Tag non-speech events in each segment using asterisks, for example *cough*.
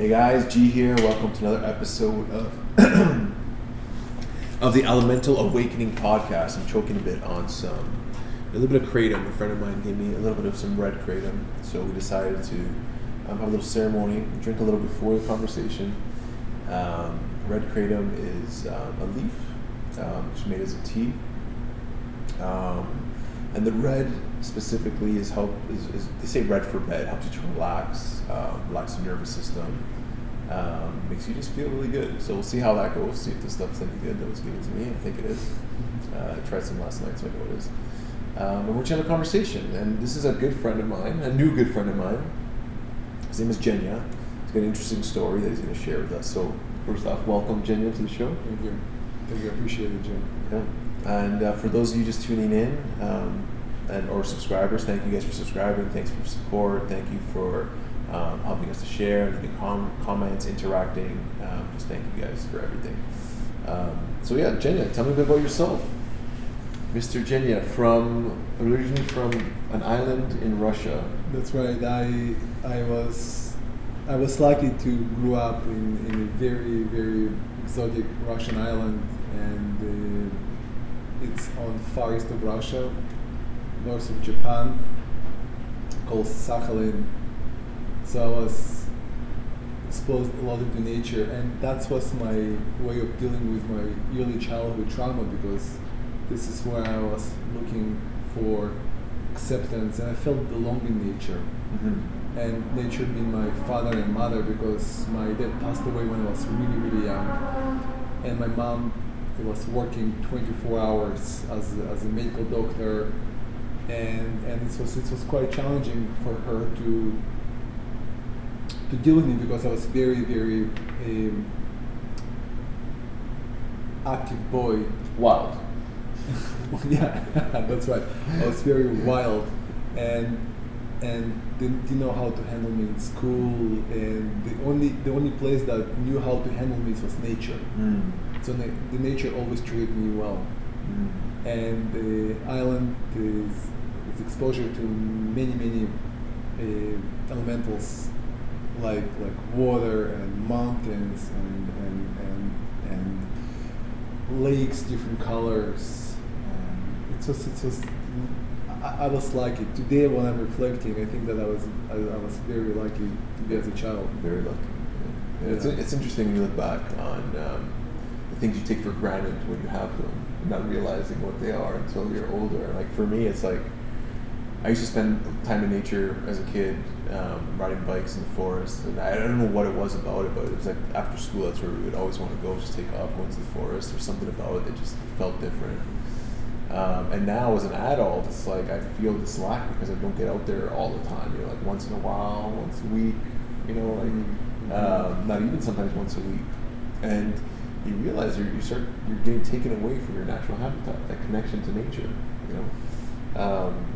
Hey guys, G here. Welcome to another episode of *clears throat* of the Elemental Awakening podcast. I'm choking a bit on some a little bit of kratom. A friend of mine gave me a little bit of some red kratom, so we decided to um, have a little ceremony, drink a little before the conversation. Um, red kratom is um, a leaf, um, which is made as a tea, um, and the red specifically is help is, is they say red for bed helps you to relax, um, relax the nervous system, um, makes you just feel really good. So we'll see how that goes. See if the stuff's any good that was given to me. I think it is. Uh, I tried some last night, so I know it is. Um, and we're have a conversation. And this is a good friend of mine, a new good friend of mine. His name is Genya. He's got an interesting story that he's going to share with us. So first off, welcome Genya to the show. Thank you. Thank you. I appreciate it, Jim. Yeah. And uh, for those of you just tuning in, um, and or subscribers, thank you guys for subscribing. Thanks for support. Thank you for um, helping us to share, leaving com- comments, interacting. Um, just thank you guys for everything. Um, so yeah, Genya, tell me a bit about yourself, Mr. Genya, from originally from an island in Russia. That's right. I I was I was lucky to grow up in, in a very very exotic Russian island, and uh, it's on far east of Russia, north of Japan, called Sakhalin. So I was exposed a lot into nature, and that was my way of dealing with my early childhood trauma because this is where I was looking for acceptance, and I felt belong in nature. Mm-hmm. And nature being my father and mother because my dad passed away when I was really really young, and my mom was working 24 hours as, as a medical doctor, and and it was it was quite challenging for her to to deal with me because I was very very um, active boy Wild. *laughs* yeah, *laughs* that's right. I was very wild, and and didn't, didn't know how to handle me in school. And the only the only place that knew how to handle me was nature. Mm. So na- the nature always treated me well. Mm. And the island is, is exposure to many many uh, elementals like like water and mountains and and and, and lakes, different colors. Um, it was it was. I, I was lucky. Today, when I'm reflecting, I think that I was I, I was very lucky to be as a child. Very lucky. Yeah. Yeah, It's, it's interesting when you look back on um, the things you take for granted when you have them, not realizing what they are until you're older. Like for me, it's like I used to spend time in nature as a kid, um, riding bikes in the forest, and I don't know what it was about it, but it was like after school, that's where we would always want to go, just take off, go into the forest. There's something about it that just felt different. Um, and now as an adult, it's like I feel this lack because I don't get out there all the time. You know, like once in a while, once a week. You know, like Mhm. um, not even sometimes once a week. And you realize you're, you start you're getting taken away from your natural habitat, that connection to nature. You know. Um,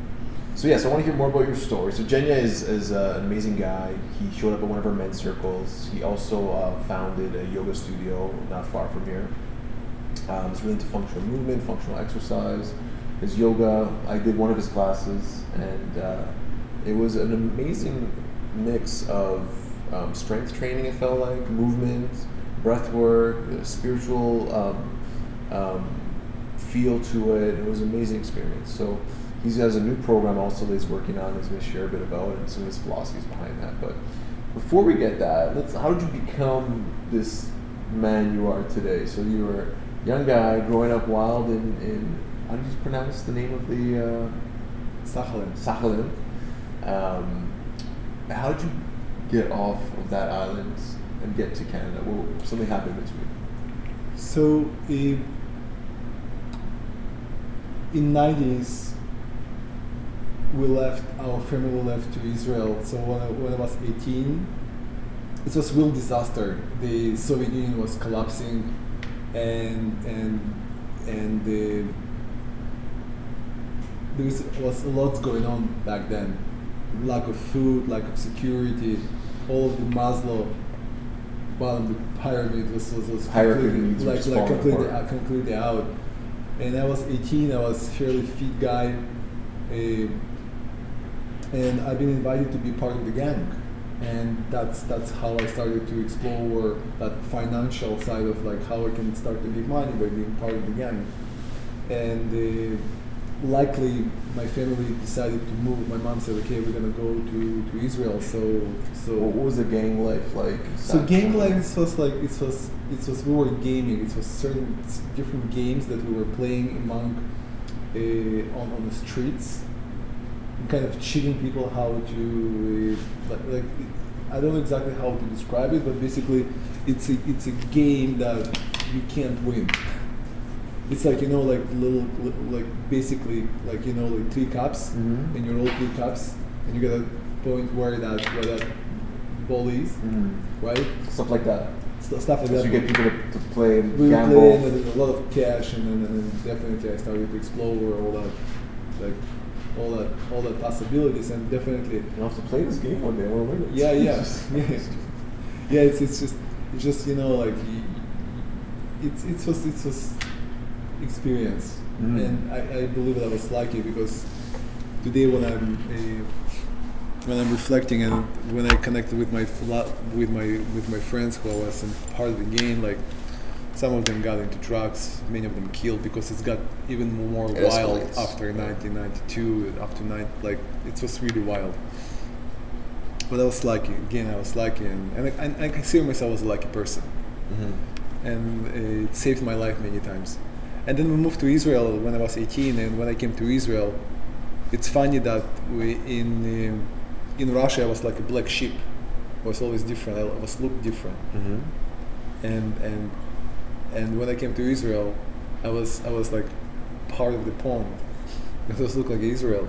so yeah, so I want to hear more about your story. So Genya is, is uh, an amazing guy. He showed up at one of our men's circles. He also uh, founded a yoga studio not far from here. Um, he's really into functional movement, functional exercise. His yoga, I did one of his classes, and uh, it was an amazing mix of um, strength training. It felt like movement, breath work, spiritual um, um, feel to it. It was an amazing experience. So he has a new program also that he's working on. He's going to share a bit about it and some of his philosophies behind that. But before we get that, let's. How did you become this man you are today? So you were a young guy growing up wild in, in how do you pronounce the name of the uh, Sakhalin. Sakhalin? Um, how did you get off of that island and get to Canada? Well, something happened between. So uh, in nineties, we left. Our family left to Israel. So when I, when I was eighteen, it was a real disaster. The Soviet Union was collapsing, and and and the, there was, was a lot going on back then. Lack of food, lack of security, all of the Maslow bottom of the pyramid was was, was completely, like like completely uh, completely out. And I was 18. I was fairly fit guy, uh, and I've been invited to be part of the gang. and that's that's how I started to explore that financial side of like how I can start to make money by being part of the gang. And uh, likely my family decided to move. My mom said, "Okay, we're gonna go to, to Israel." So so What was the gang life like? so gang life it was like it was it was we were gaming. It was certain different games that we were playing among uh, on on the streets, kind of cheating people how to uh, like, like I don't know exactly how to describe it, but basically it's a it's a game that you can't win. It's like you know like little li- like basically like you know like three cups Mhm. and you roll three cups and you get a point where that where that ball is Mhm. right? Stuff like that. St- stuff like that. you get people to, to play we gamble. playing and a lot of cash, and then and definitely I started to explore all that, like all that, all that possibilities, and definitely, You'll have to play this game one day. Win it. yeah, yeah, yeah, *laughs* *laughs* yeah. It's it's just it's just you know like it's it's just it's just experience, Mhm. and I, I believe that I was lucky because today when I'm uh, when I'm reflecting and when I connected with my with my with my friends who was in part of the game, like some of them got into drugs, many of them killed because it's got even more It wild escalates. after 1992 up to nine like it was really wild. But I was lucky. Again, I was lucky, and, and, I, I consider myself as a lucky person Mm-hmm. and uh, it saved my life many times. And then we moved to Israel when I was 18, and when I came to Israel, it's funny that we in um in Russia I was like a black sheep. I was always different. I was looked different, Mm-hmm. and and and when I came to Israel, I was I was like part of the pond. *laughs* I just looked like Israel,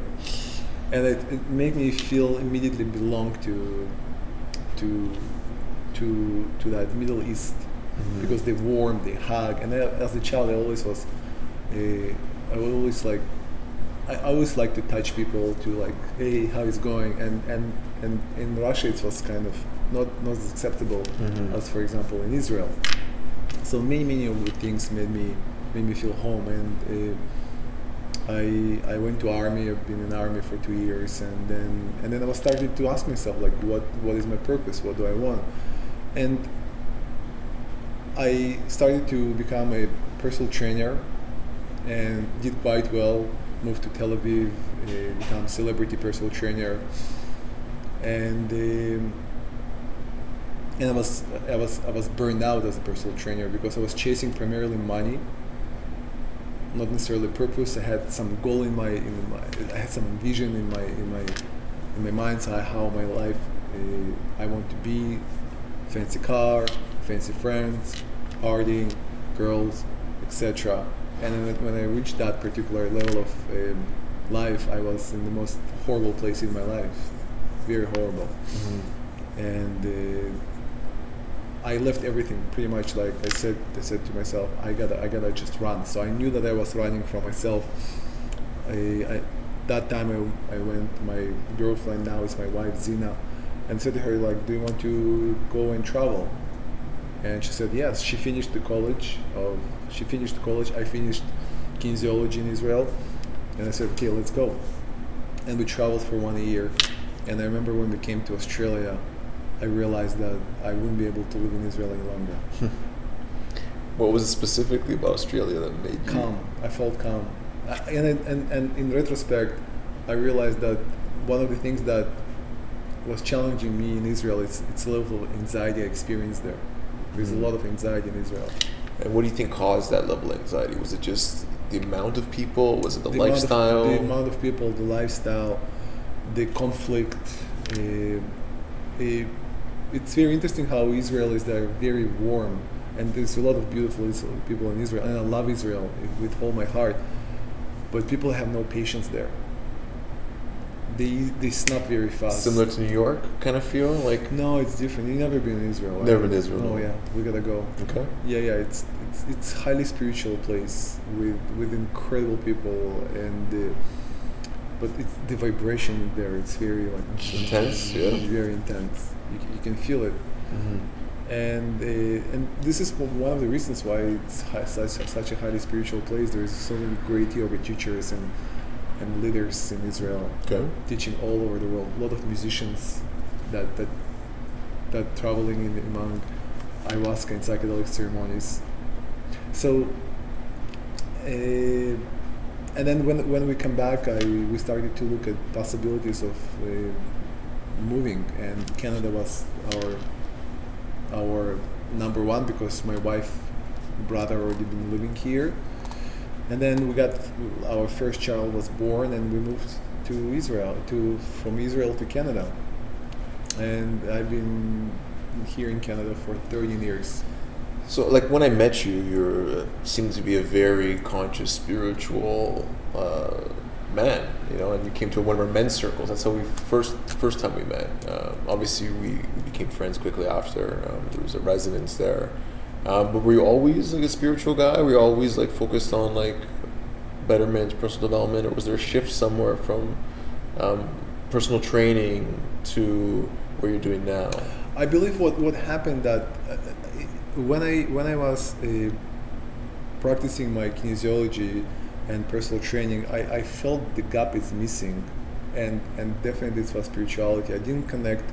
and it, it made me feel immediately belong to to to to that Middle East Mhm. because they warm, they hug, and I, as a child, I always was, uh, I would always like, I always like to touch people to like, hey, how is going? And and and in Russia, it was kind of not not as acceptable Mhm. as, for example, in Israel. So many many of the things made me made me feel home, and uh, I I went to army. I've been in army for two years, and then and then I was starting to ask myself like, what what is my purpose? What do I want? And I started to become a personal trainer and did quite well. Moved to Tel Aviv, uh, become celebrity personal trainer, and um, and I was I was I was burned out as a personal trainer because I was chasing primarily money, not necessarily purpose. I had some goal in my in my I had some vision in my in my in my mind's eye how my life uh, I want to be, fancy car, fancy friends, partying, girls, etc. And then when I reached that particular level of um, life, I was in the most horrible place in my life, very horrible. Mm-hmm. And uh, I left everything pretty much like I said. I said to myself, I gotta, I gotta just run. So I knew that I was running from myself. I, I that time I, I went. My girlfriend now is my wife Zina, and said to her like, "Do you want to go and travel?" And she said yes. She finished the college of. She finished college. I finished kinesiology in Israel, and I said, "Okay, let's go." And we traveled for one year. And I remember when we came to Australia, I realized that I wouldn't be able to live in Israel any longer. *laughs* What was it specifically about Australia that made you calm. I felt calm. I- And, and, and in retrospect, I realized that one of the things that was challenging me in Israel is its level of anxiety I experienced there. There's a lot of anxiety in Israel. And what do you think caused that level of anxiety? Was it just the amount of people? Was it the, amount of- lifestyle? the amount of people, the lifestyle, the conflict. Uh, uh, it's very interesting how Israel is there, very warm, and there's a lot of beautiful people in Israel, and I love Israel with all my heart. But people have no patience there. They they snap very fast. Similar to New York kind of feel? Like, No, it's different. You've never been in Israel. Never been to Israel, Oh no. yeah, we gotta go. okay. Yeah, yeah, it's it's it's highly spiritual place with with incredible people and uh, but it's the vibration there. It's very like Intense, yeah. very intense. You, you can feel it, Mm-hmm. and uh, and this is one of the reasons why it's hi- such such a highly spiritual place. There is so many great yoga teachers and and leaders in Israel Okay. teaching all over the world. A lot of musicians that that that traveling in, among ayahuasca and psychedelic ceremonies. So, uh, and then when when we come back, I we started to look at possibilities of uh, moving, and Canada was our our number one because my wife brother already been living here and then we got our first child was born and we moved to israel to from israel to canada and i've been here in canada for 13 years So, like when I met you, you uh, seemed to be a very conscious, spiritual uh, man. You know, and you came to one of our men's circles. That's how we first first time we met. Uh, obviously, we, we became friends quickly after. Um, there was a residence there. Um, but were you always like a spiritual guy? Were you always like focused on like betterment, personal development, or was there a shift somewhere from um, personal training to what you're doing now? I believe what, what happened that uh, when I when I was uh, practicing my kinesiology and personal training, I, I felt the gap is missing, and and definitely this was spirituality. I didn't connect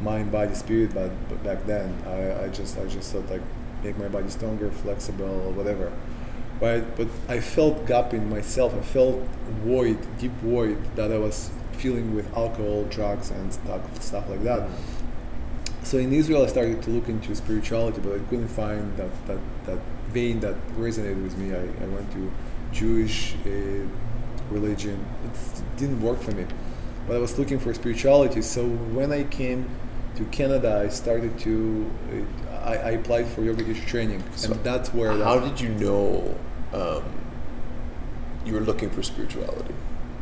mind, body, spirit, but, but back then I, I just I just thought like make my body stronger, flexible, whatever. Right, but I felt gap in myself. I felt void, deep void that I was feeling with alcohol, drugs, and stuff stuff like that so in Israel, I started to look into spirituality, but I couldn't find that, that, that vein that resonated with me. I, I went to Jewish uh, religion. It didn't work for me. But I was looking for spirituality. So when I came to Canada, I started to, uh, I, I applied for yoga teacher training. So and that's where How that, did you know um, you were looking for spirituality?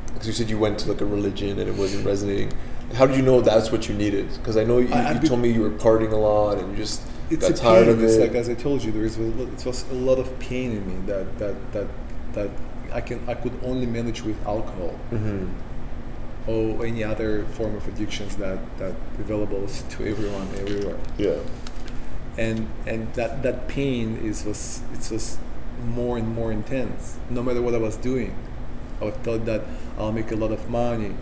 Because you said you went to like a religion and it wasn't resonating. How did you know that's what you needed? Because I know you, I- you told me you were partying a lot and you just it's got tired pain. of It's it. like as I told you, there is it was a lot of pain in me that that that that I can I could only manage with alcohol. hmm or any other form of addictions that that available to everyone everywhere Yeah. And and that that pain is was it was more and more intense no matter what i was doing. I thought that i'll make a lot of money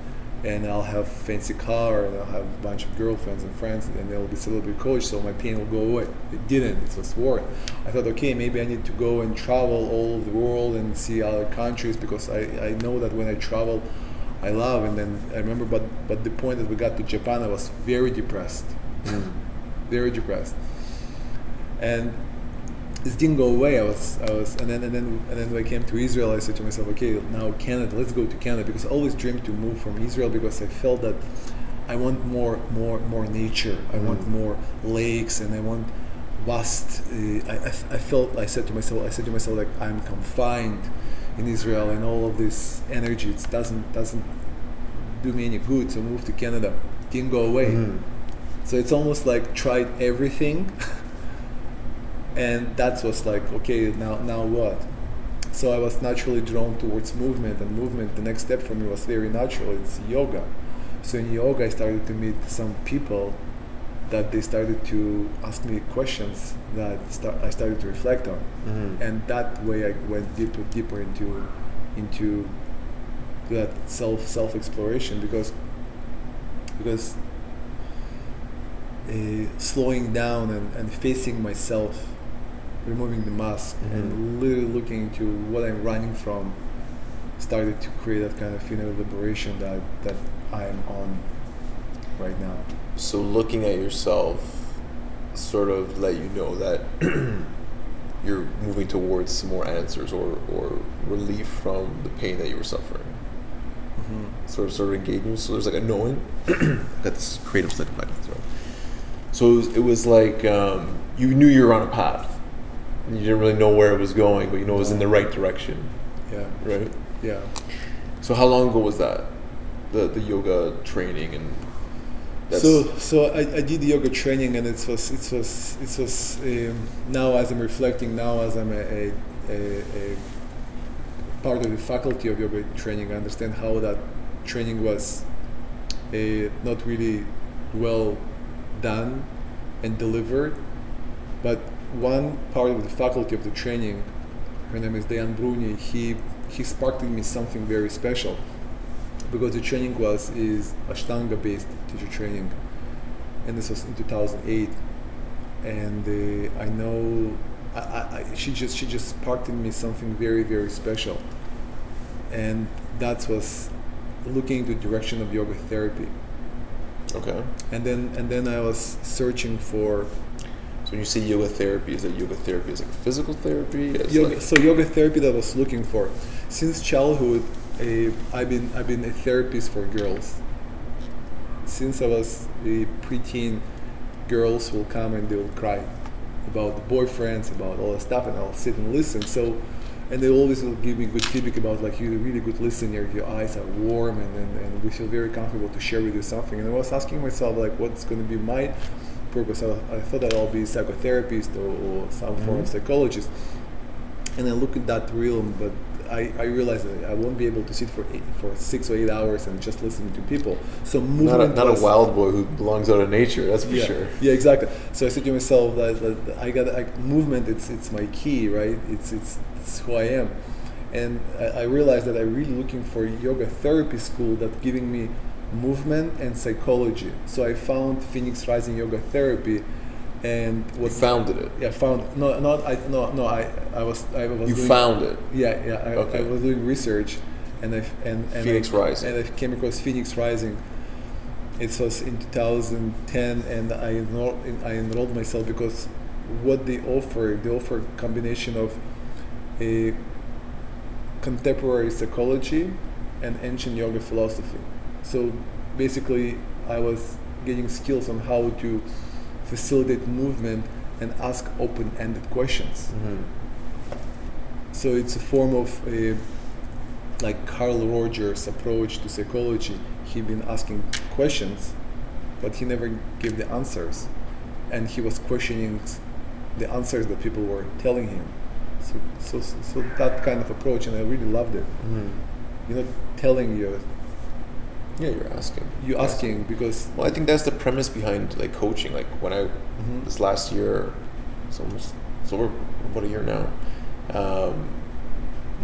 and i'll have fancy car and i'll have a bunch of girlfriends and friends and they'll be celebrity coach so my pain will go away. It didn't it was worse. I thought okay maybe i need to go and travel all over the world and see other countries because i, I know that when i travel I love, and then I remember, but but the point that we got to Japan, I was very depressed, mm. very depressed, and this didn't go away. I was I was, and then and then and then when I came to Israel, I said to myself, okay, now Canada, let's go to Canada because I always dreamed to move from Israel because I felt that I want more more more nature. I want Mm. more lakes, and I want vast. Uh, I, I I felt I said to myself, I said to myself like I'm confined in Israel and all of this energy it doesn't doesn't do me any good. So move to Canada, didn't go away. Mhm. So it's almost like tried everything, *laughs* and that was like okay now now what? So I was naturally drawn towards movement and movement. The next step for me was very natural. It's yoga. So in yoga, I started to meet some people that they started to ask me questions that start, I started to reflect on Mhm. and that way I went deeper deeper into into that self self exploration because because uh, slowing down and, and facing myself removing the mask Mhm. and literally looking into what I'm running from started to create that kind of feeling of liberation that that I am on right now So looking at yourself sort of let you know that *clears throat* you're moving towards some more answers or, or relief from the pain that you were suffering. Sort of sort of engaging. So there's like a knowing. *clears throat* this creative my. So it was, it was like um, you knew you were on a path. You didn't really know where it was going, but you know it was in the right direction, yeah right? yeah So how long ago was that? The the yoga training and so so I, I did yoga training and it was it was it was um, now as I'm reflecting now as I'm a, a, a, a part of the faculty of yoga training I understand how that training was uh, not really well done and delivered but one part of the faculty of the training her name is Diane Bruni he he sparked in me something very special because the training was is Ashtanga based teacher training, and this was in 2008. And uh, I know I, I, she just she just sparked in me something very very special, and that was looking into the direction of yoga therapy. Okay. And then and then I was searching for So when you say yoga therapy, is that yoga therapy is like physical therapy? Yoga, like- so yoga therapy that I was looking for since childhood. Uh, I've been I've been a therapist for girls. Since I was a preteen, girls will come and they will cry about the boyfriends, about all that stuff, and I'll sit and listen. So, and they always will give me good feedback about like you're a really good listener. Your eyes are warm, and, and and we feel very comfortable to share with you something. And I was asking myself like, what's going to be my purpose? I, I thought that I'll be a psychotherapist or, or some form of Mhm. psychologist and I look at that realm, but I, I realize that I won't be able to sit for eight, for six or eight hours and just listen to people. So not a, movement not a wild boy who belongs out of nature. That's for yeah, sure. Yeah, exactly. So I said to myself that, that I got like, movement. It's it's my key, right? It's it's, it's who I am, and I, I realized that I'm really looking for yoga therapy school that's giving me movement and psychology. So I found Phoenix Rising Yoga Therapy, and You what founded it. yeah, found no, not I no no I I was I was You doing, found it. yeah yeah I, Okay. I was doing research, and I and, and Phoenix I, Rising. and I came across Phoenix Rising. It was in 2010, and I enrolled, I enrolled myself because what they offer they offer a combination of a contemporary psychology and ancient yoga philosophy. So basically, I was getting skills on how to facilitate movement and ask open-ended questions. Mhm. So it's a form of a, like Carl Rogers' approach to psychology. He'd been asking questions, but he never gave the answers, and he was questioning the answers that people were telling him. So, so, so that kind of approach, and I really loved it. Mhm. You're not telling you, Yeah, you're asking. you're asking because Well, I think that's the premise behind like coaching. Like when I Mhm. this last year, it's almost it's over about a year now. Um,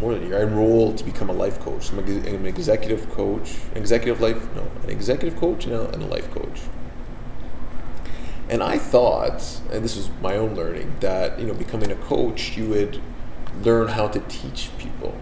more than a year. I enrolled to become a life coach. I'm, an executive coach, an executive life no, an executive coach and a, and a life coach. And I thought, and this was my own learning, that you know, becoming a coach, you would learn how to teach people.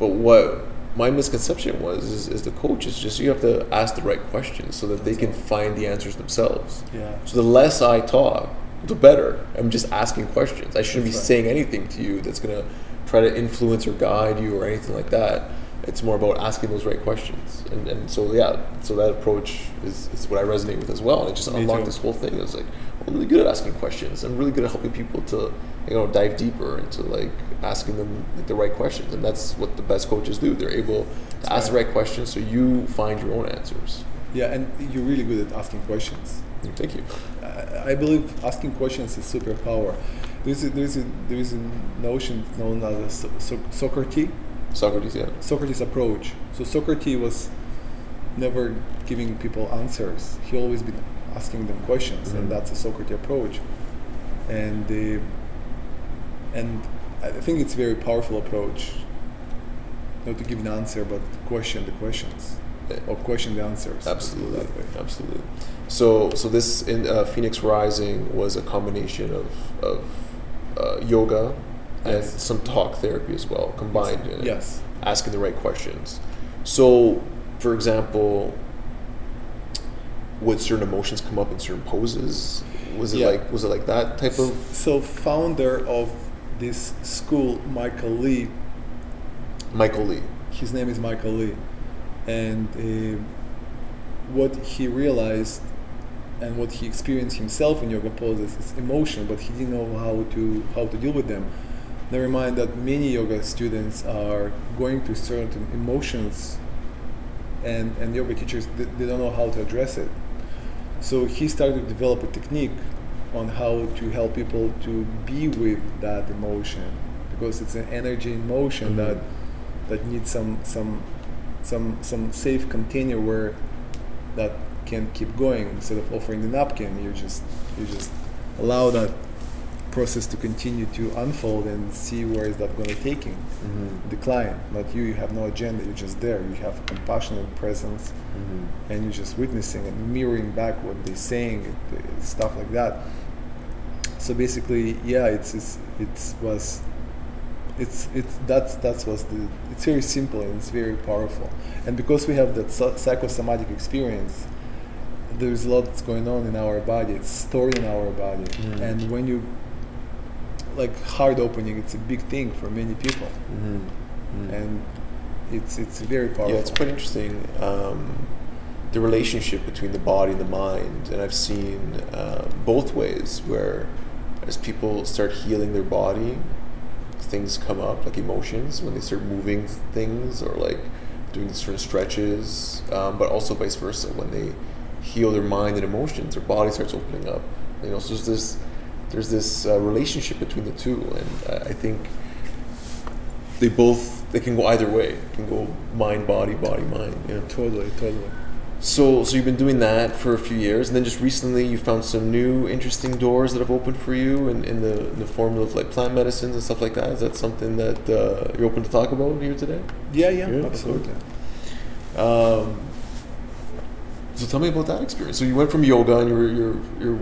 But what my misconception was is, is the coach is just you have to ask the right questions so that they can find the answers themselves. yeah, So the less I talk, the better. I'm just asking questions. I shouldn't That's be right. saying anything to you that's gonna try to influence or guide you or anything like that. It's more about asking those right questions. And, and so yeah, so that approach is, is what I resonate with as well. And it just Me unlocked too. this whole thing. It was like I'm really good at asking questions. I'm really good at helping people to you know dive deeper into like asking them like, the right questions. And that's what the best coaches do. They're able to ask the right. questions so you find your own answers. yeah, and you're really good at asking questions. Thank you. I I believe asking questions is superpower. There's a, there's a, there's a notion known as so, so, Socrates, Socrates, yeah. Socrates approach. So Socrates was never giving people answers. He always been asking them questions, Mhm. and that's a Socrates approach. And uh, and I think it's a very powerful approach. Not to give an answer, but question the questions or question the answers. Absolutely, that way. absolutely. So, so this in uh, Phoenix Rising was a combination of of uh, yoga and some talk therapy as well, combined. in it, Yes. asking the right questions. So, for example, would certain emotions come up in certain poses? Was it Yeah. like was it like that type of? So founder of this school, Michael Lee, Michael Lee. his name is Michael Lee, and uh, what he realized and what he experienced himself in yoga poses is emotion, but he didn't know how to how to deal with them. Never mind that many yoga students are going through certain emotions, and and yoga teachers they, they don't know how to address it. So he started to develop a technique on how to help people to be with that emotion because it's an energy in motion Mhm. that that needs some some some some safe container where that can keep going instead of offering the napkin you just you just allow that process to continue to unfold and see where is that going to take him. Mm-hmm. The client, not you. You have no agenda. You're just there. You have a compassionate presence, Mm-hmm. and you're just witnessing and mirroring back what they're saying, uh, stuff like that. So basically, yeah, it's it's it was. It's it's that's that's was the it's very simple and it's very powerful, and because we have that psychosomatic experience, there's a lot that's going on in our body. It's stored in our body, Mm. and when you like heart opening, it's a big thing for many people, Mm-hmm. and it's it's very powerful. Yeah, it's quite interesting. Um, the relationship between the body and the mind, and I've seen uh, both ways where, as people start healing their body, things come up like emotions when they start moving things or like doing certain stretches, um, but also vice versa when they heal their mind and emotions, their body starts opening up. You know, so there's this there's this uh, relationship between the two, and I I think they both they can go either way. It can go mind, body, body, mind. You know. totally, totally. So, so you've been doing that for a few years, and then just recently you found some new interesting doors that have opened for you in, in the in the form of like plant medicines and stuff like that. Is that something that uh, you're open to talk about here today? Yeah, yeah, Yeah, absolutely. Um, so tell me about that experience. So you went from yoga and you're you're you're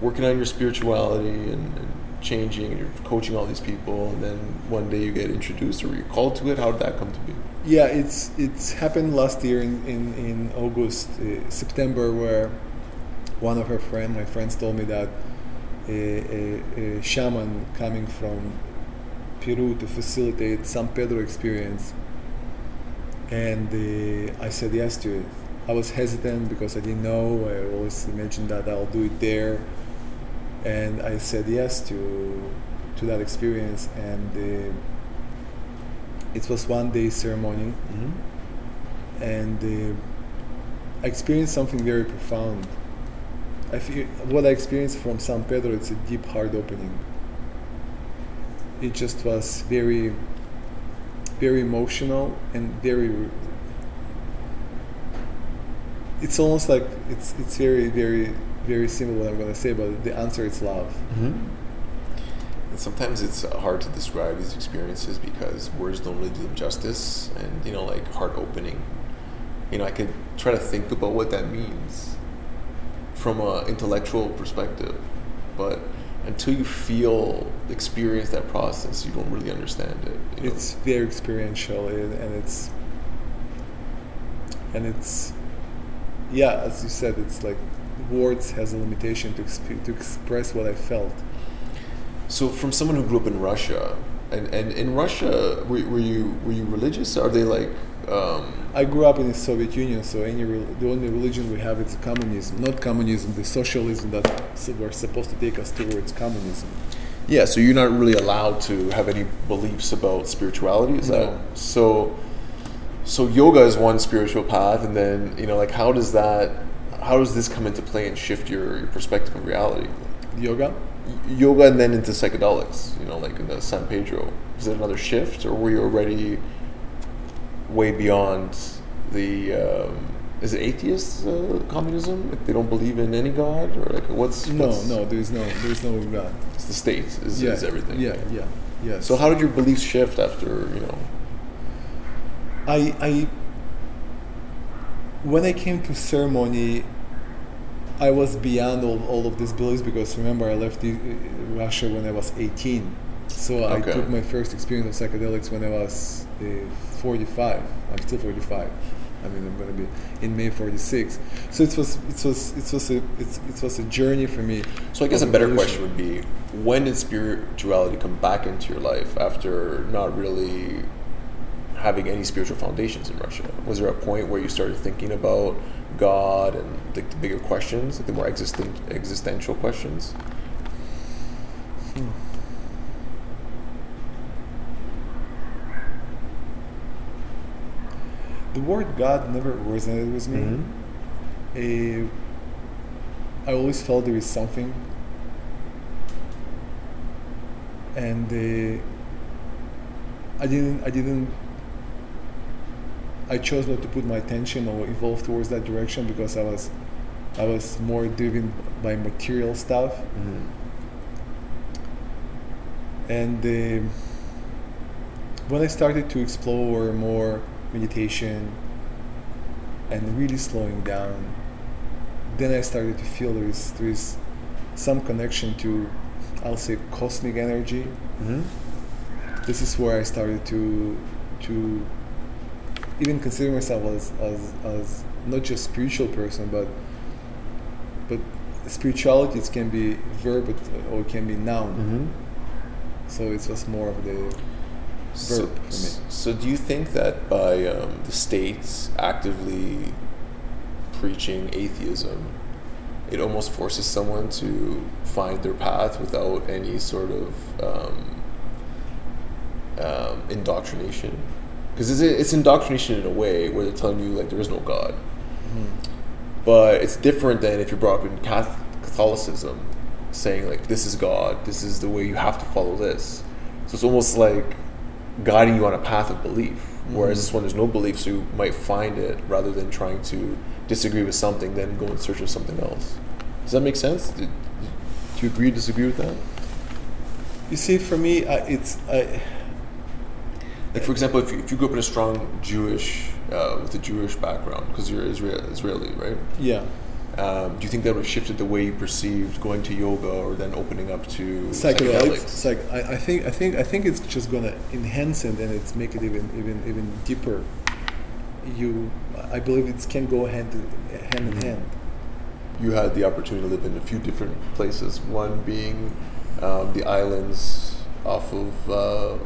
working on your spirituality and, and changing, and you're coaching all these people, and then one day you get introduced or you're called to it. How did that come to be? Yeah, it's it's happened last year in in, in August, uh, September, where one of her friend, my friends, told me that a, a, a shaman coming from Peru to facilitate San Pedro experience, and uh, I said yes to it. I was hesitant because I didn't know. I always imagined that I'll do it there, and I said yes to to that experience and. Uh, it was one day ceremony Mm-hmm. and uh, I experienced something very profound. I feel what I experienced from San Pedro. It's a deep heart opening. It just was very, very emotional and very. It's almost like it's it's very very very simple what I'm gonna say, but the answer is love. Mm-hmm. And sometimes it's uh, hard to describe these experiences because words don't really do them justice. And you know, like heart opening. You know, I could try to think about what that means from a intellectual perspective, but until you feel experience that process, you don't really understand it. you know? It's very experiential and, and it's and it's yeah, as you said, it's like words has a limitation to exp- to express what I felt. So, from someone who grew up in Russia, and, and in Russia, were, were you were you religious? Are they like? Um, I grew up in the Soviet Union, so any re- the only religion we have is communism, not communism, the socialism that were supposed to take us towards communism. yeah, so you're not really allowed to have any beliefs about spirituality. Is No. that so? So yoga is one spiritual path, and then you know, like, how does that? How does this come into play and shift your, your perspective of reality? Yoga? Y- Yoga and then into psychedelics. You know, like in the San Pedro. Is it another shift, or were you already way beyond the? Um, is it atheist uh, communism? Like they don't believe in any god, or like what's No, what's- no, there is no, there is no God. It's the state is, yeah, is everything. Yeah, yeah, yes. So how did your beliefs shift after you know? I, I when I came to ceremony, I was beyond all, all of these beliefs because remember I left the, uh, Russia when I was 18. So I took my first experience of psychedelics when I was uh, 45. I'm still 45. I mean, I'm going to be in May 46. So it was it was it was a it's, it was a journey for me. So I guess a better evolution. question would be: When did spirituality come back into your life after not really having any spiritual foundations in Russia? Was there a point where you started thinking about God and the, the bigger questions, like the more existent, existential questions? The word God never resonated with me. Mm-hmm. uh, I always felt there is something, and uh, I didn't. I didn't. I chose not to put my attention or evolve towards that direction because I was, I was more driven by material stuff. Mm-hmm. And um when I started to explore more meditation and really slowing down, then I started to feel there is there is some connection to, I'll say, cosmic energy. Mm-hmm. This is where I started to to even consider myself as, as, as not just spiritual person, but but spirituality it can be verb or can be noun. Mm-hmm. So it was more of the So, verb for me. so do you think that by um, the states actively preaching atheism, it almost forces someone to find their path without any sort of um, um, indoctrination? Because it's, it's indoctrination in a way where they're telling you like there is no God, but it's different than if you're brought up in Catholicism, saying like this is God, this is the way you have to follow this. So it's almost like guiding you on a path of belief. Whereas Mhm. this one, there's no belief, so you might find it rather than trying to disagree with something, then go in search of something else. Does that make sense? Do, you agree, disagree with that? You see, for me, I, it's I, Like, for example, if you, if you grew up in a strong Jewish, uh, with a Jewish background, because you're Israel, Israeli, right? yeah. Um, do you think that would have shifted the way you perceived going to yoga or then opening up to psychedelics. Psych- I, I think I think I think it's just gonna enhance it and it's make it even even even deeper. You, I believe it can go hand to, hand in Mhm. hand. you had the opportunity to live in a few different places. One being um, the islands off of uh,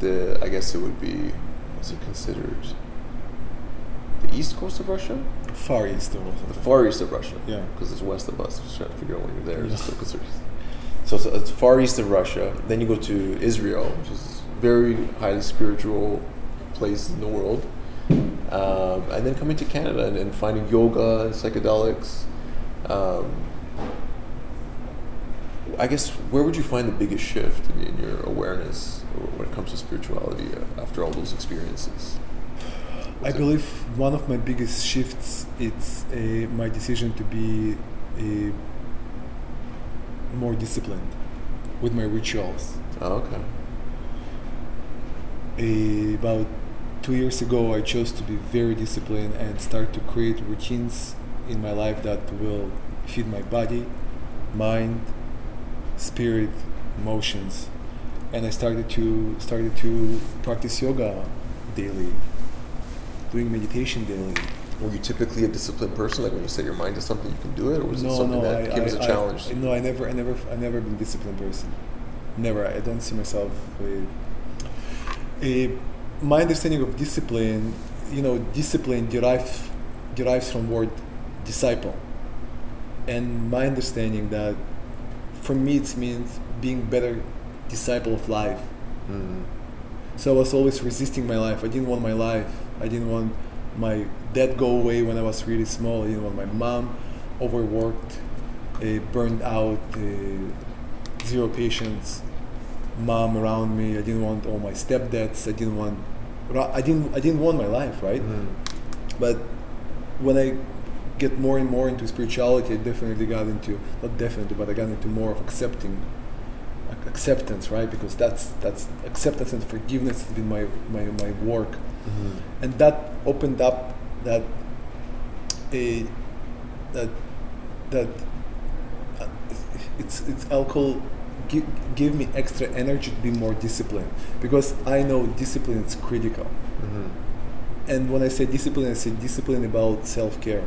the, I guess it would be, what's it considered? The east coast of Russia? Far east of The far east of Russia. Yeah. Because it's west of us. Just trying to figure out when you're there. Yeah. It's still considered. So it's, it's far east of Russia. Then you go to Israel, which is a very highly spiritual place in the world. Um, and then coming to Canada and, and finding yoga and psychedelics. Um, I guess where would you find the biggest shift in, in your awareness when it comes to spirituality uh, after all those experiences? I believe one of my biggest shifts is uh, my decision to be uh, more disciplined with my rituals. Oh, okay. Uh, about two years ago, I chose to be very disciplined and start to create routines in my life that will feed my body, mind, spirit, emotions, and I started to started to practice yoga daily, doing meditation daily. Were you typically a disciplined person? Like when you set your mind to something, you can do it, or was it something no, that I, came I, as a I- challenge? no, I never, I never, I never been a disciplined person. Never. I don't see myself. Uh, uh, my understanding of discipline, you know, discipline derives derives from word disciple, and my understanding that, for me, it means being better disciple of life. Mm. So I was always resisting my life. I didn't want my life. I didn't want my dad go away when I was really small. I didn't want my mom overworked, uh, burned out, uh, zero patience, mom around me. I didn't want all my stepdads. I didn't want. I didn't. I didn't want my life, right? Mm. But when I get more and more into spirituality, I definitely got into not definitely, but I got into more of accepting ac- acceptance, right? Because that's that's acceptance and forgiveness has been my my, my work, Mhm. and that opened up that a that that uh, it's it's alcohol give, give me extra energy to be more disciplined because I know discipline is critical. Mhm. And when I say discipline, I say discipline about self care.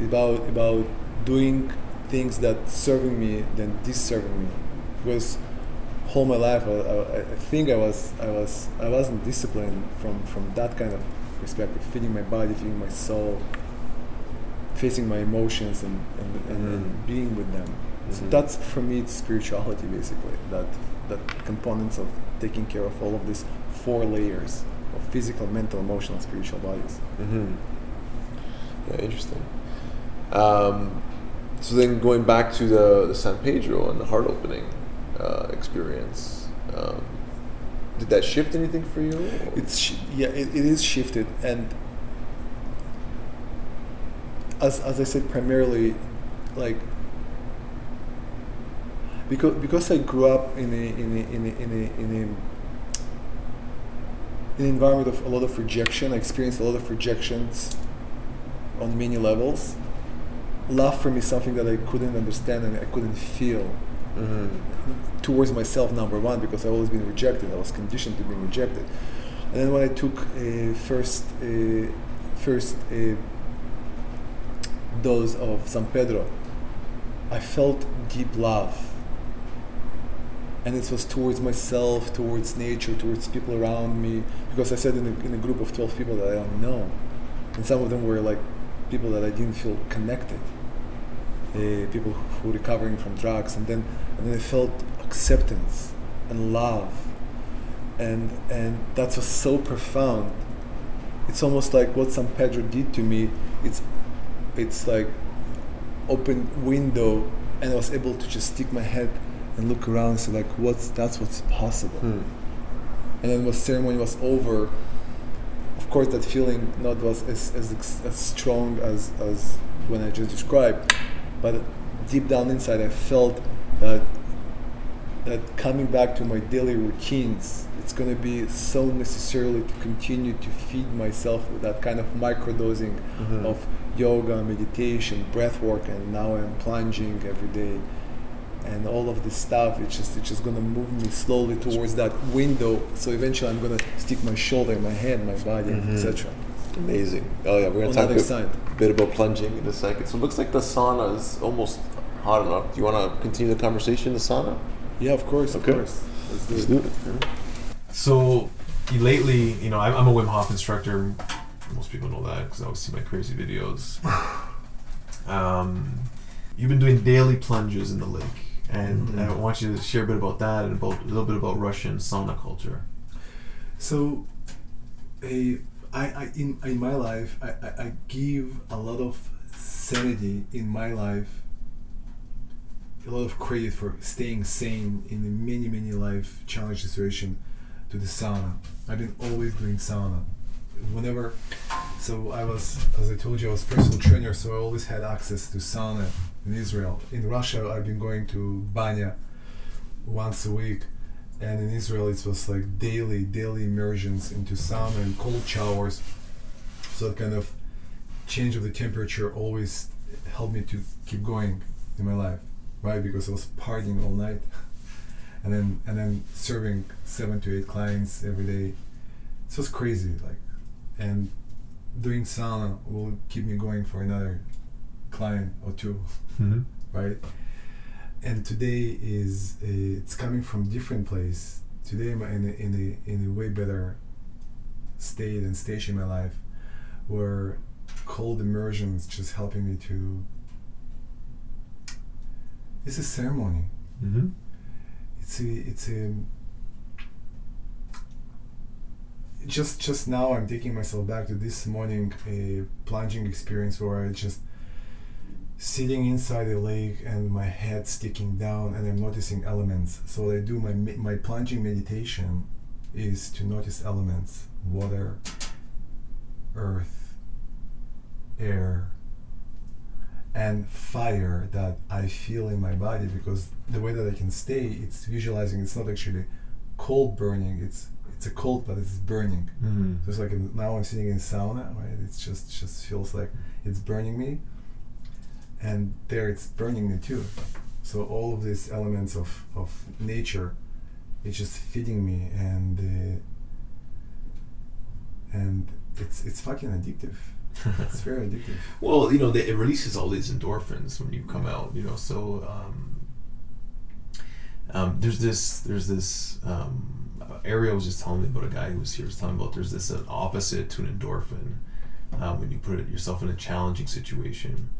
About about doing things that serving me than disserving me. Because whole my life, I, I, I think I was I was I wasn't disciplined from from that kind of perspective, feeding my body, feeding my soul, facing my emotions, and and, and, Mhm. and being with them. So Mhm. that's for me, it's spirituality basically. That that components of taking care of all of these four layers of physical, mental, emotional, spiritual bodies. hmm Yeah, interesting. Um, so then going back to the, the San Pedro and the heart opening uh, experience, um, did that shift anything for you? It's yeah, it, it is shifted, and as as I said, primarily, like because because I grew up in a in a in a in a, in a an environment of a lot of rejection. I experienced a lot of rejections on many levels. Love for me something that I couldn't understand and I couldn't feel hmm towards myself. Number one, because I've always been rejected. I was conditioned to being rejected. And then when I took a first a first a dose of San Pedro, I felt deep love. And it was towards myself, towards nature, towards people around me. Because I said in a, in a group of 12 people that I don't know. And some of them were like people that I didn't feel connected. Uh, people who were recovering from drugs. And then, and then I felt acceptance and love. And, and that was so profound. It's almost like what San Pedro did to me. It's, it's like open window and I was able to just stick my head and look around and say like what's that's what's possible. Hmm. And then when ceremony was over, of course that feeling not was as, as, as strong as, as when I just described, but deep down inside I felt that that coming back to my daily routines, it's going to be so necessarily to continue to feed myself with that kind of microdosing Mhm. of yoga, meditation, breath work, and now I'm plunging every day. And all of this stuff, it's just it's just gonna move me slowly towards that window. So eventually, I'm gonna stick my shoulder, my head, my body, Mhm. etc. Amazing. Oh yeah, we're gonna talk a side. bit about plunging in a second. So it looks like the sauna is almost hot enough. Do you want to continue the conversation in the sauna? Yeah, of course, Okay. of course. Let's do Let's it. do it. So lately, you know, I'm, I'm a Wim Hof instructor. Most people know that because I always see my crazy videos. *laughs* Um, you've been doing daily plunges in the lake, and Mhm. I want you to share a bit about that and about a little bit about Russian sauna culture. So, a, I, I in in my life, I, I, I give a lot of sanity in my life, a lot of credit for staying sane in a many many life challenge situation to the sauna. I've been always doing sauna, whenever. So I was, as I told you, I was personal trainer, so I always had access to sauna in Israel. In Russia, I've been going to banya once a week and in Israel it was like daily, daily immersions into sauna and cold showers. So that kind of change of the temperature always helped me to keep going in my life, right? Because I was partying all night, *laughs* and then and then serving seven to eight clients every day. It was crazy, like, and doing sauna will keep me going for another client or two Mm-hmm. right? And today is a, it's coming from different place. Today I'm in a, in a in a way better state and stage in my life, where cold immersion is just helping me to. It's a ceremony. Mm-hmm. It's a it's a. Just just now I'm taking myself back to this morning a plunging experience where I just sitting inside the lake and my head sticking down and I'm noticing elements. So what I do my my plunging meditation is to notice elements: water, earth, air, and fire that I feel in my body because the way that I can stay, it's visualizing. It's not actually cold burning. It's it's a cold, but it's burning. Mm-hmm. So it's like now I'm sitting in sauna, right? It's just just feels like it's burning me, and there it's burning me too. So all of these elements of of nature, it's just feeding me, and uh, and it's it's fucking addictive. It's *laughs* very addictive. Well, you know, they, it releases all these endorphins when you come out. You know, so um, um, there's this there's this um, Ariel was just telling me about a guy who was here was telling me about there's this an opposite to an endorphin um, when you put it yourself in a challenging situation,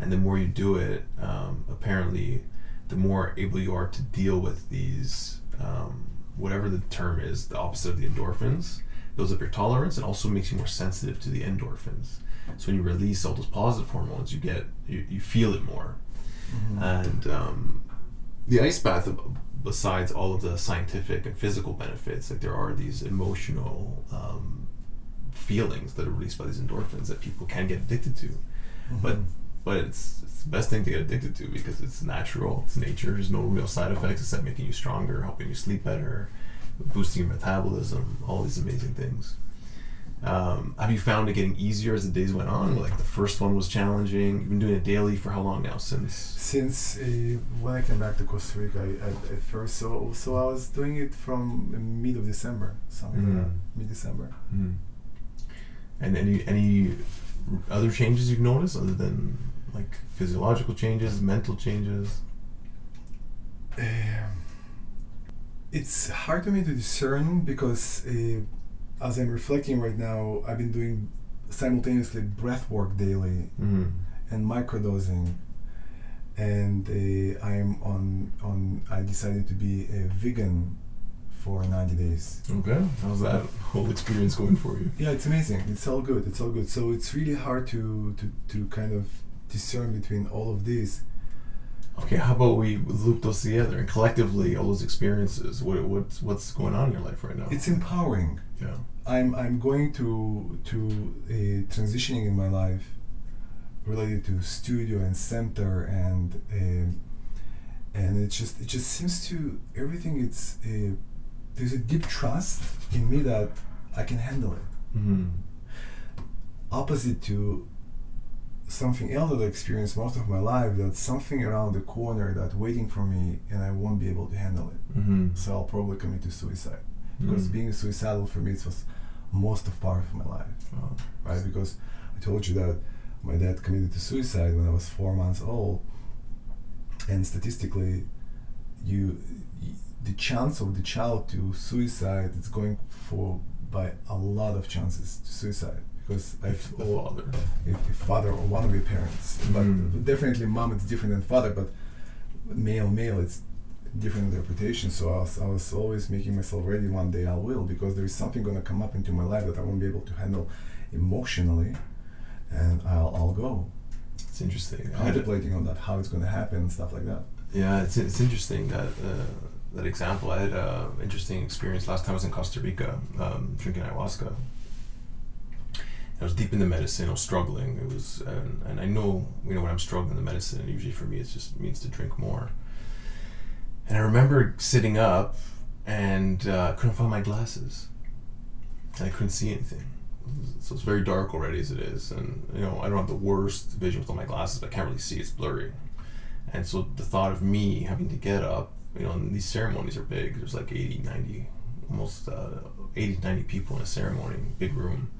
and the more you do it, um, apparently, the more able you are to deal with these um, whatever the term is, the opposite of the endorphins. Builds up your tolerance and also makes you more sensitive to the endorphins. So when you release all those positive hormones, you get you, you feel it more. And um, the ice bath, besides all of the scientific and physical benefits, like there are these emotional um, feelings that are released by these endorphins that people can get addicted to. But but it's, it's the best thing to get addicted to because it's natural, it's nature. There's no real side effects except making you stronger, helping you sleep better, boosting your metabolism, all these amazing things. Um, have you found it getting easier as the days went on? Like the first one was challenging. You've been doing it daily for how long now? Since Since uh, when I came back to Costa Rica, I, I, at first, so so I was doing it from mid of December, something like that, Mhm. mid December. Hmm. And any any other changes you've noticed other than like physiological changes, mental changes? Um, it's hard for me to discern because uh, as I'm reflecting right now, I've been doing simultaneously breath work daily Mm. and microdosing, and uh, I'm on on. I decided to be a vegan for 90 days. Okay. How's that whole experience going for you? Yeah, it's amazing. It's all good. It's all good. So it's really hard to to, to kind of discern between all of these. Okay, how about we loop those together and collectively all those experiences? What what's what's going on in your life right now? It's empowering. yeah. I'm I'm going to to a transitioning in my life related to studio and center and um, and it just it just seems to everything it's uh, there's a deep trust in me that I can handle it Mm-hmm. opposite to something else that I experienced most of my life that's something around the corner that's waiting for me and I won't be able to handle it Mm-hmm. so I'll probably commit to suicide because Mm. being suicidal for me it was most of part of my life Wow. right? Because I told you that my dad committed to suicide when I was four months old, and statistically, you the chance of the child to suicide is going for by a lot of chances to suicide because If the all- father. if, if father or one of your parents, but Mm. definitely mom it's different than father, but male male it's different interpretation. So I was, I was always making myself ready. One day I will because there is something gonna come up into my life that I won't be able to handle emotionally, and I'll, I'll go It's interesting. I contemplating on that how it's gonna happen and stuff like that. Yeah, it's, it's interesting that uh, that example. I had an interesting experience last time I was in Costa Rica um, drinking ayahuasca. I was deep in the medicine. I was struggling. It was, and, and I know you know when I'm struggling in the medicine. Usually for me, it just means to drink more. And I remember sitting up and uh, couldn't find my glasses, and I couldn't see anything. So it's very dark already as it is, and you know I don't have the worst vision with all my glasses, but I can't really see. It's blurry. And so the thought of me having to get up, you know, and these ceremonies are big. There's like 80, 90, almost uh, 80, 90 people in a ceremony, big room.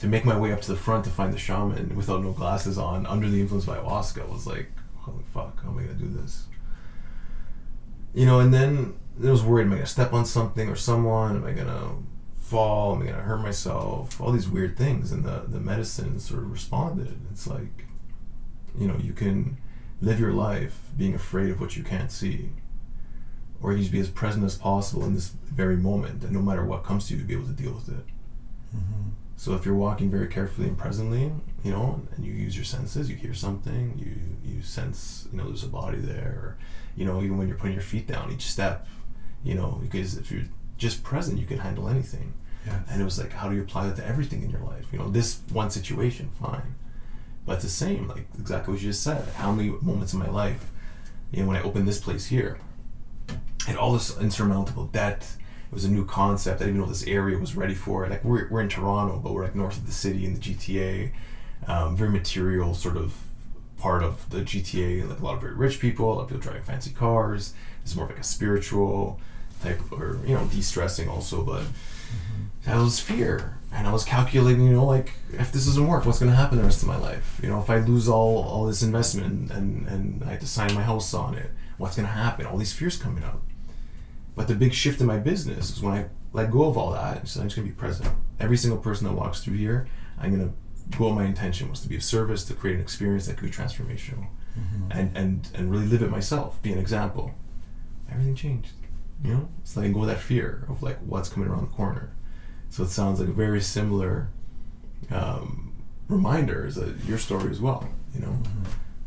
To make my way up to the front to find the shaman without no glasses on, under the influence of ayahuasca, was like, holy fuck, how am I gonna do this? You know, and then I was worried, am I gonna step on something or someone? Am I gonna fall? Am I gonna hurt myself? All these weird things. And the, the medicine sort of responded. It's like, you know, you can live your life being afraid of what you can't see or you just be as present as possible in this very moment and no matter what comes to you to be able to deal with it Mm-hmm. So if you're walking very carefully and presently you know and you use your senses you hear something you you sense you know there's a body there or you know even when you're putting your feet down each step you know because if you're just present you can handle anything. Yes. and it was like how do you apply that to everything in your life? You know this one situation fine. But it's the same like exactly what you just said. How many moments in my life you know when i opened this place here had all this insurmountable debt it was a new concept. I didn't even know this area was ready for it. Like we're, we're in toronto but we're like north of the city in the gta um, very material sort of part of the gta like a lot of very rich people a lot of people driving fancy cars. It's more of like a spiritual type or you know de-stressing also but that was fear. And i was calculating you know like if this doesn't work what's going to happen the rest of my life? You know if i lose all all this investment and and i had to sign my house on it what's going to happen? All these fears coming up but the big shift in my business is when i let go of all that and said i'm just going to be present. Every single person that walks through here i'm going to go my intention was to be of service to create an experience that could be transformational. Mm-hmm. and and and really live it myself be an example. Everything changed you know? It's letting go of that fear of like what's coming around the corner. So it sounds like a very similar um, reminder is your story as well you know?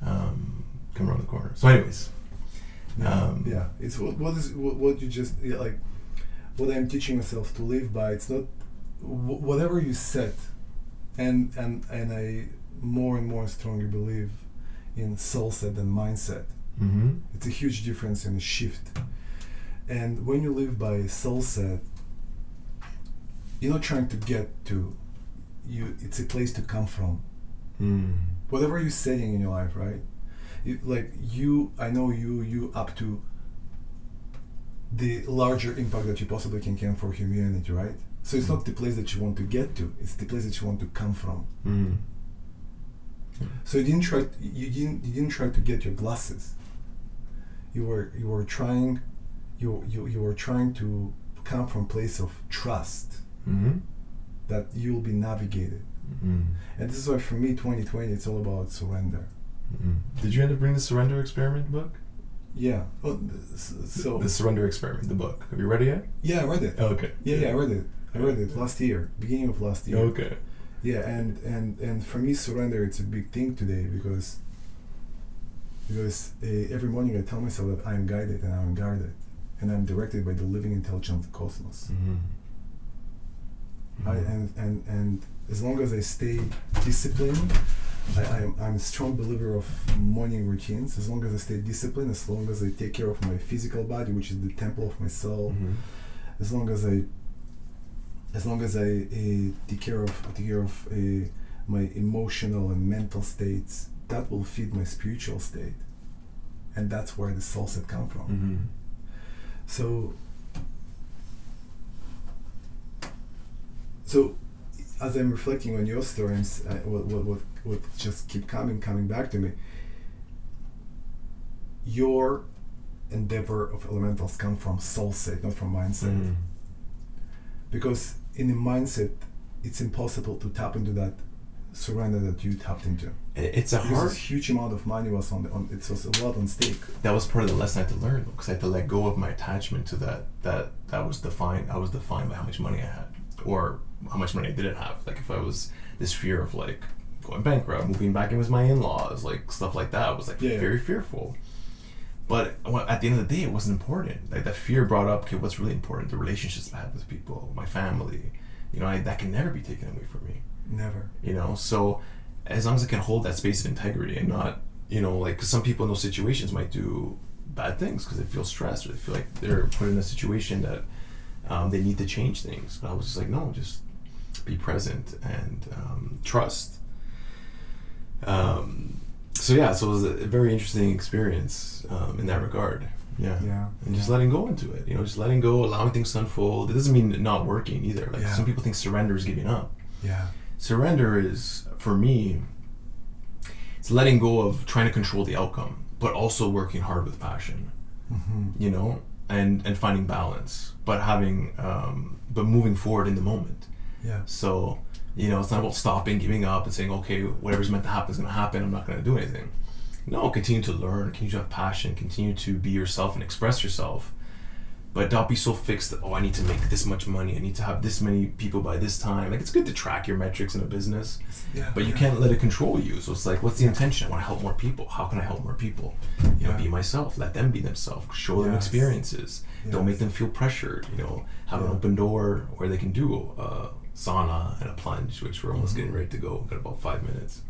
Um, come around the corner. So anyways Yeah, Um, yeah. It's what, what is what, what you just yeah, like what I'm teaching myself to live by. It's not wh- whatever you set, and and and I more and more strongly believe in soul set and mindset. Mm-hmm. It's a huge difference and a shift. And when you live by soul set, you're not trying to get to you it's a place to come from. Mm. Whatever you're setting in your life, right? Like you I know you you up to the larger impact that you possibly can can for humanity, right? So it's not the place that you want to get to, it's the place that you want to come from. Mm. So you didn't try. You didn't. You didn't try to get your glasses. You were. You were trying. You you you were trying to come from place of trust Mm-hmm. that you'll be navigated. Mm. And this is why for me, 2020, it's all about surrender. Mm. Did you end up reading the Surrender Experiment book? Yeah. Oh, th- so the Surrender Experiment, the book. Have you read it yet? yeah, I read it. Okay. Yeah, yeah, I read it. I read it last year, beginning of last year. Okay. Yeah, and and and for me, surrender it's a big thing today because because uh, every morning I tell myself that I'm guided and I'm guarded and I'm directed by the living intelligence of the cosmos. Mm-hmm. I, and, and and as long as I stay disciplined, I, I'm, I'm a strong believer of morning routines. As long as I stay disciplined, as long as I take care of my physical body, which is the temple of my soul, Mhm. as long as I as long as I uh, take care of take care of uh, my emotional and mental states, that will feed my spiritual state, and that's where the soul set come from. Mhm. So, so as I'm reflecting on your stories, uh, what, what, what, what just keep coming, coming back to me, your endeavor of elementals come from soul set, not from mindset. Mhm. Because in the mindset, it's impossible to tap into that surrender that you tapped into. It's a hard. huge amount of money was on, the, on it was a lot on stake. That was part of the lesson I had to learn because I had to let go of my attachment to that. That that was defined. I was defined by how much money I had, or how much money I didn't have. Like if I was this fear of like going bankrupt, moving back in with my in-laws, like stuff like that. I was like Yeah. very fearful. But at the end of the day, it wasn't important. Like that fear brought up, okay, what's really important? The relationships I have with people, my family. You know, I, that can never be taken away from me Never. you know so as long as i can hold that space of integrity and not you know like 'cause some people in those situations might do bad things because they feel stressed or they feel like they're put in a situation that um, they need to change things but i was just like no just be present and um, trust um, so yeah so it was a very interesting experience um, in that regard yeah Yeah. and just letting go into it you know just letting go allowing things to unfold it doesn't mean not working either like Yeah. some people think surrender is giving up Yeah. surrender is for me it's letting go of trying to control the outcome but also working hard with passion Mm-hmm. you know and and finding balance but having um but moving forward in the moment Yeah. so you know it's not about stopping giving up and saying okay whatever's meant to happen is going to happen i'm not going to do anything no continue to learn continue to have passion continue to be yourself and express yourself but don't be so fixed that oh i need to make this much money i need to have this many people by this time like it's good to track your metrics in a business Yeah. but you yeah. can't let it control you. So it's like, what's the intention? I want to help more people. How can I help more people? You know, Yeah. be myself. Let them be themselves. Show them Yes. experiences. Don't make them feel pressured. You know, have an open door where they can do a sauna and a plunge, which we're almost getting Mhm. ready to go. Got about five minutes.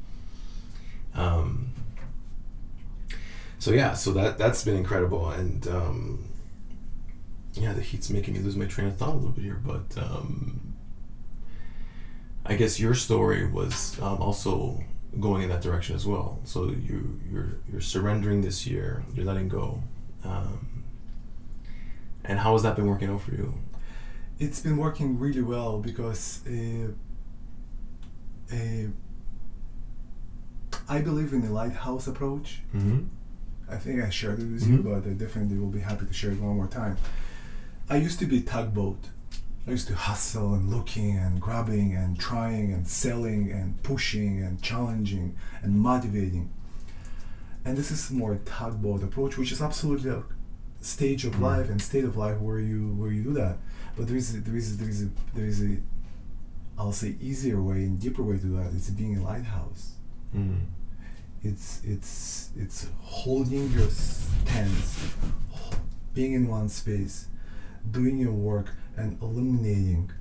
Um. So yeah, so that that's been incredible, and um, yeah, the heat's making me lose my train of thought a little bit here, but um, I guess your story was um, also going in that direction as well. So you you're you're surrendering this year. You're letting go. Um, and how has that been working out for you? It's been working really well because uh, uh, I believe in the lighthouse approach. Mm-hmm. I think I shared it with you, Mhm. but I definitely will be happy to share it one more time. I used to be tugboat. I used to hustle and looking and grabbing and trying and selling and pushing and challenging and motivating. And this is more tugboat approach, which is absolutely stage of Mhm. life and state of life where you where you do that. But there is a, there is a, there is a, there is a I'll say easier way and deeper way to do that. It's being a lighthouse Mm. it's it's it's holding your stance being in one space doing your work and illuminating.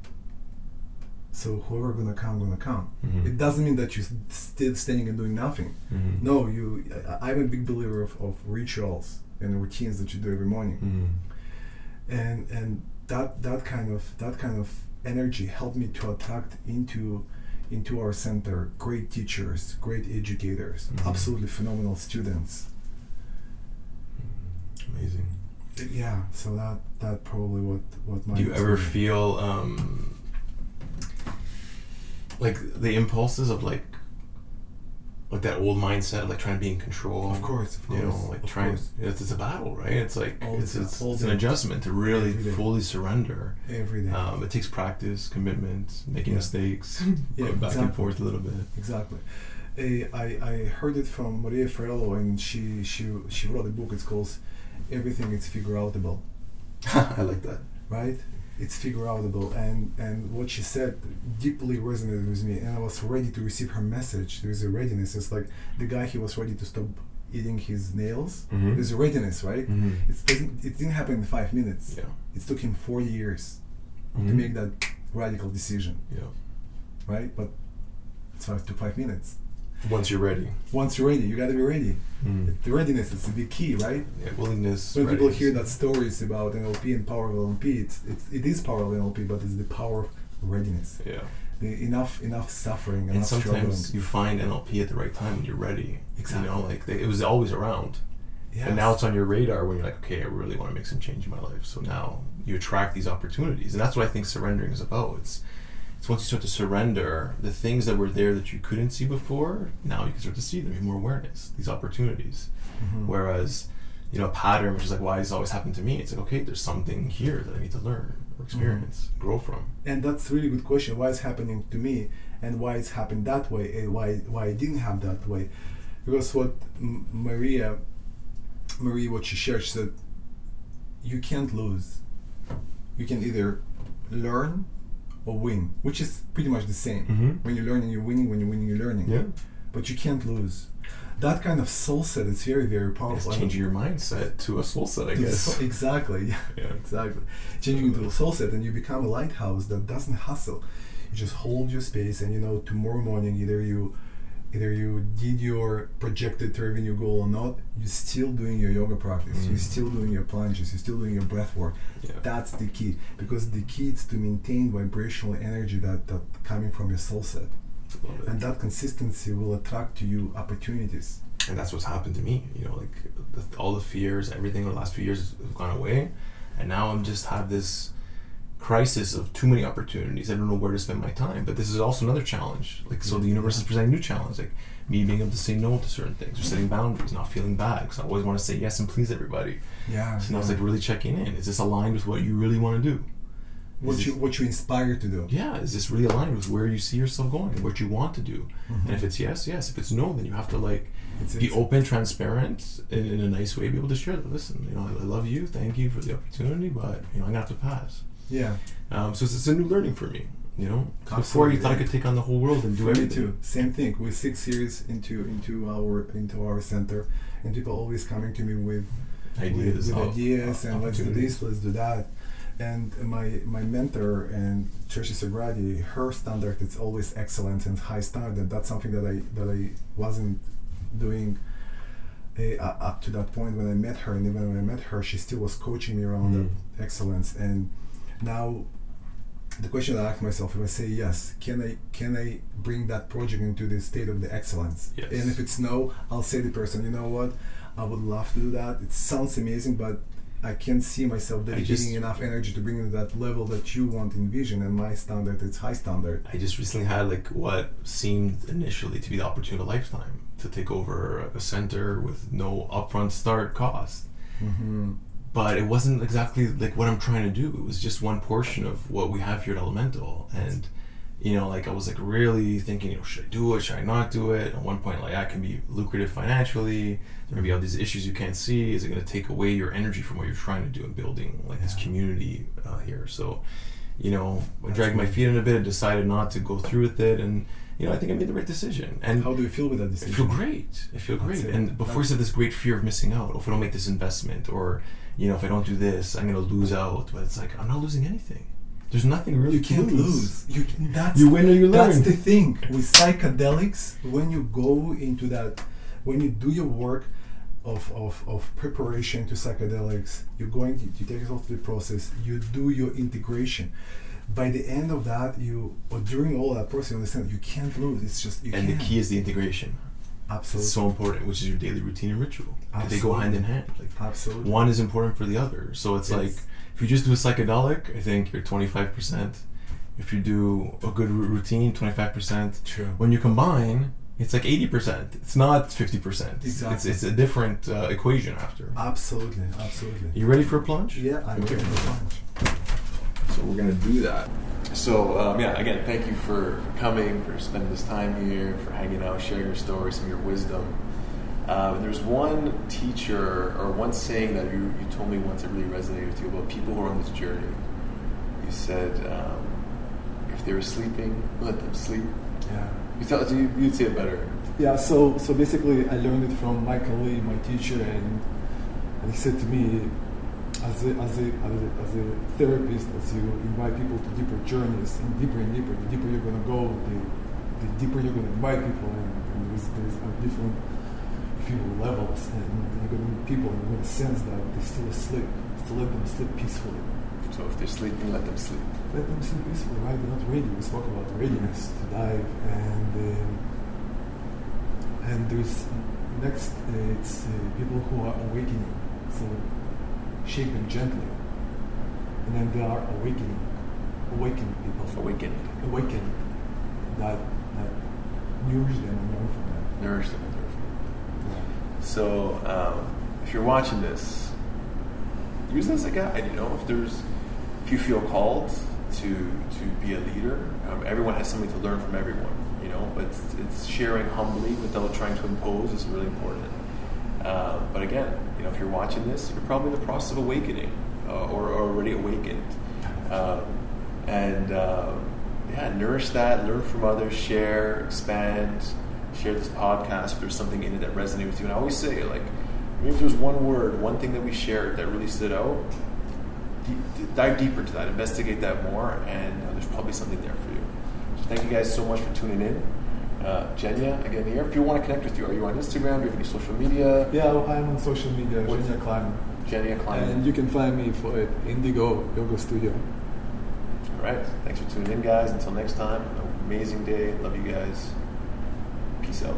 So whoever gonna come, gonna come. Mhm. It doesn't mean that you're still standing and doing nothing. Mhm. No, you. I, I'm a big believer of, of rituals and routines that you do every morning, Mhm. and and that that kind of that kind of energy helped me to attract into into our center great teachers, great educators, Mhm. absolutely phenomenal students. Amazing. Yeah, so that that probably what what my Do you ever feel um, like the impulses of like like that old mindset of like trying to be in control? Of course, of You know, course, like trying. course. It's, it's a battle, right? It's like All it's it's, it's an adjustment to really fully surrender. every day? Um, it takes practice, commitment, making Yeah. mistakes, *laughs* Yeah, going back and exactly. forth a little bit. Exactly. I, I heard it from Maria Forleo, and she, she she wrote a book. It's called "Everything Is Figure Outable," *laughs* I like that. right? It's figure outable, and and what she said deeply resonated with me, and I was ready to receive her message. There is a readiness. It's like the guy he was ready to stop eating his nails. Mhm. There's a readiness, right? Mhm. It doesn't. It didn't happen in five minutes. Yeah. It took him four years to Mhm. make that radical decision, Yeah. right? But it's five to five minutes. Once you're ready. Once you're ready, you gotta be ready. Mm. The readiness is the big key, right? Yeah, willingness. When people hear that stories about NLP and power of NLP, it's, it's it is power of NLP, but it's the power of readiness. Yeah. The enough enough suffering, and sometimes struggling. you find NLP at the right time when you're ready. Exactly. You know, like they, it was always around, Yes. and now it's on your radar when you're like, okay, I really want to make some change in my life. So now you attract these opportunities, and that's what I think surrendering is about. It's it's once you start to surrender the things that were there that you couldn't see before. Now you can start to see them. You have more awareness. These opportunities. Mhm. Whereas, you know, a pattern which is like, why does this always happen to me? It's like, okay, there's something here that I need to learn or experience, grow from. and that's a really good question. Why it's happening to me, and why it's happened that way, and why why it didn't have that way? Because what M- Maria, Maria, what she shared, she said, you can't lose. You can either learn or win, which is pretty much the same. Mhm. When you're learning, you're winning. When you're winning, you're learning. Yeah. But you can't lose. That kind of soul set is very, very It's powerful. changing your mindset to a soul set, I guess. soul- exactly. *laughs* *laughs* Yeah. exactly. Changing into a soul set, and you become a lighthouse that doesn't hustle. You just hold your space, and you know tomorrow morning either you, either you did your projected revenue goal or not. You're still doing your yoga practice. You're Mm. still doing your plunges. You're still doing your breath work. Yeah. That's the key because the key is to maintain vibrational energy that that coming from your soul set, and that consistency will attract to you opportunities. and that's what's happened to me. You know, like the, all the fears, everything over the last few years have gone away, and now I'm just have this crisis of too many opportunities. I don't know where to spend my time. But this is also another challenge. Like so, the universe is presenting new challenge, like me being able to say no to certain things, or setting boundaries, not feeling bad because I always want to say yes and please everybody. Yeah. So now it's like really checking in. Is this aligned with what you really want to do? what Is you it- what you inspire to do. yeah, is this really aligned with where you see yourself going and what you want to do? Mhm. And if it's yes, yes. If it's no, then you have to like It's- be it's- open, transparent, in, in a nice way. Be able to share that. Listen, you know, I, I love you. Thank you for the opportunity, but you know, I'm gonna have to pass. Yeah. Um, so it's, it's a new learning for me. You know, before you thought I could take on the whole world and do For everything. too. Same thing. We're six years into into our into our center, and people always coming to me with Ideas, with, with ideas, and let's do this, let's do that. And my my mentor and Tricia Sagradi, her standard is always excellence and high standard. And that's something that I that I wasn't doing uh, up to that point when I met her, and even when I met her, she still was coaching me around Mm. that excellence. And now, the question I ask myself: If I say yes, can I can I bring that project into the state of the excellence? Yes. And if it's no, I'll say to the person, you know what, I would love to do that. It sounds amazing, but I can't see myself dedicating enough energy to bring it to that level that you want in vision. And my standard, it's high standard. I just recently had like what seemed initially to be the opportunity of a lifetime to take over a center with no upfront start cost. Mm-hmm. But it wasn't exactly like what I'm trying to do. It was just one portion of what we have here at Elemental, and you know, like I was like really thinking, you know, should I do it? Should I not do it? At one point, like I can be lucrative financially. There may be all these issues you can't see. Is it going to take away your energy from what you're trying to do in building like this community uh, here? So, you know, I dragged my feet in a bit and decided not to go through with it, and you know, I think I made the right decision. And How do you feel with that decision? I feel great. I feel That's great. it. And before you That's- said this great fear of missing out, if I don't make this investment, or you know, if I don't do this, I'm gonna lose out. But it's like I'm not losing anything. there's nothing really you can't lose. You can, that's You win or you learn. That's the thing with psychedelics. When you go into that, when you do your work of, of, of preparation to psychedelics, you're going to you take yourself through the process. You do your integration. By the end of that, you or during all that process, you understand you can't lose. It's just you And can't. the key is the integration. Absolutely, It's so important, which is your daily routine and ritual. They go hand in hand. Like absolutely. one is important for the other. So it's Yes. like if you just do a psychedelic, I think you're 25%. If you do a good routine, 25%. True. When you combine, it's like 80%. It's not 50%. It's- It's, it's a different uh, equation after. Absolutely, absolutely. You ready for a plunge? Yeah, I'm ready for lunch. So we're gonna do that. So um, yeah, again, thank you for, for coming, for spending this time here, for hanging out, sharing your story, some of your wisdom. Um, there's one teacher or one saying that you, you told me once that really resonated with you about people who are on this journey. You said, um, if they were sleeping, let them sleep. Yeah. You tell you, you'd say it better. Yeah, so so basically, I learned it from Michael Lee, my teacher, and, and he said to me, as a, as, a, as, a, as a therapist, as you invite people to deeper journeys, and deeper and deeper, the deeper you're going to go, the, the deeper you're going to invite people, and, and there's, there's different few levels, and you're going to meet people, and you're going to sense that they're still asleep, to let them sleep peacefully. So if they're sleeping, let them sleep. Let them sleep peacefully, right? They're not ready. We spoke about readiness to dive, and um, and there's next uh, it's uh, people who are awakening, so shapen gently, and then they are awakening, awakened people, Awakened, awakened that that nourish them and learn from them. nourish them. and learn from them. So um, if you're watching this, use this as a guide. You know, if there's, if you feel called to to be a leader, um, everyone has something to learn from everyone. You know, but it's, it's sharing humbly without trying to impose is really important. Uh, but again, you know, if you're watching this, you're probably in the process of awakening uh, or, or already awakened. Um, and uh, yeah, nourish that, learn from others, share, expand, share this podcast if there's something in it that resonates with you. And I always say, like, if there's one word, one thing that we shared that really stood out, dive deeper into that, investigate that more, and uh, there's probably something there for you. So thank you guys so much for tuning in. Uh, Genya, again here. If you want to connect with you, are you on Instagram? Do you have any social media? Yeah, I'm on social media, What's- Genya Klaiman, Genya Klaiman. and you can find me for at Indigo Yoga Studio. All right. Thanks for tuning in, guys. Until next time, an amazing day. Love you guys. Peace out.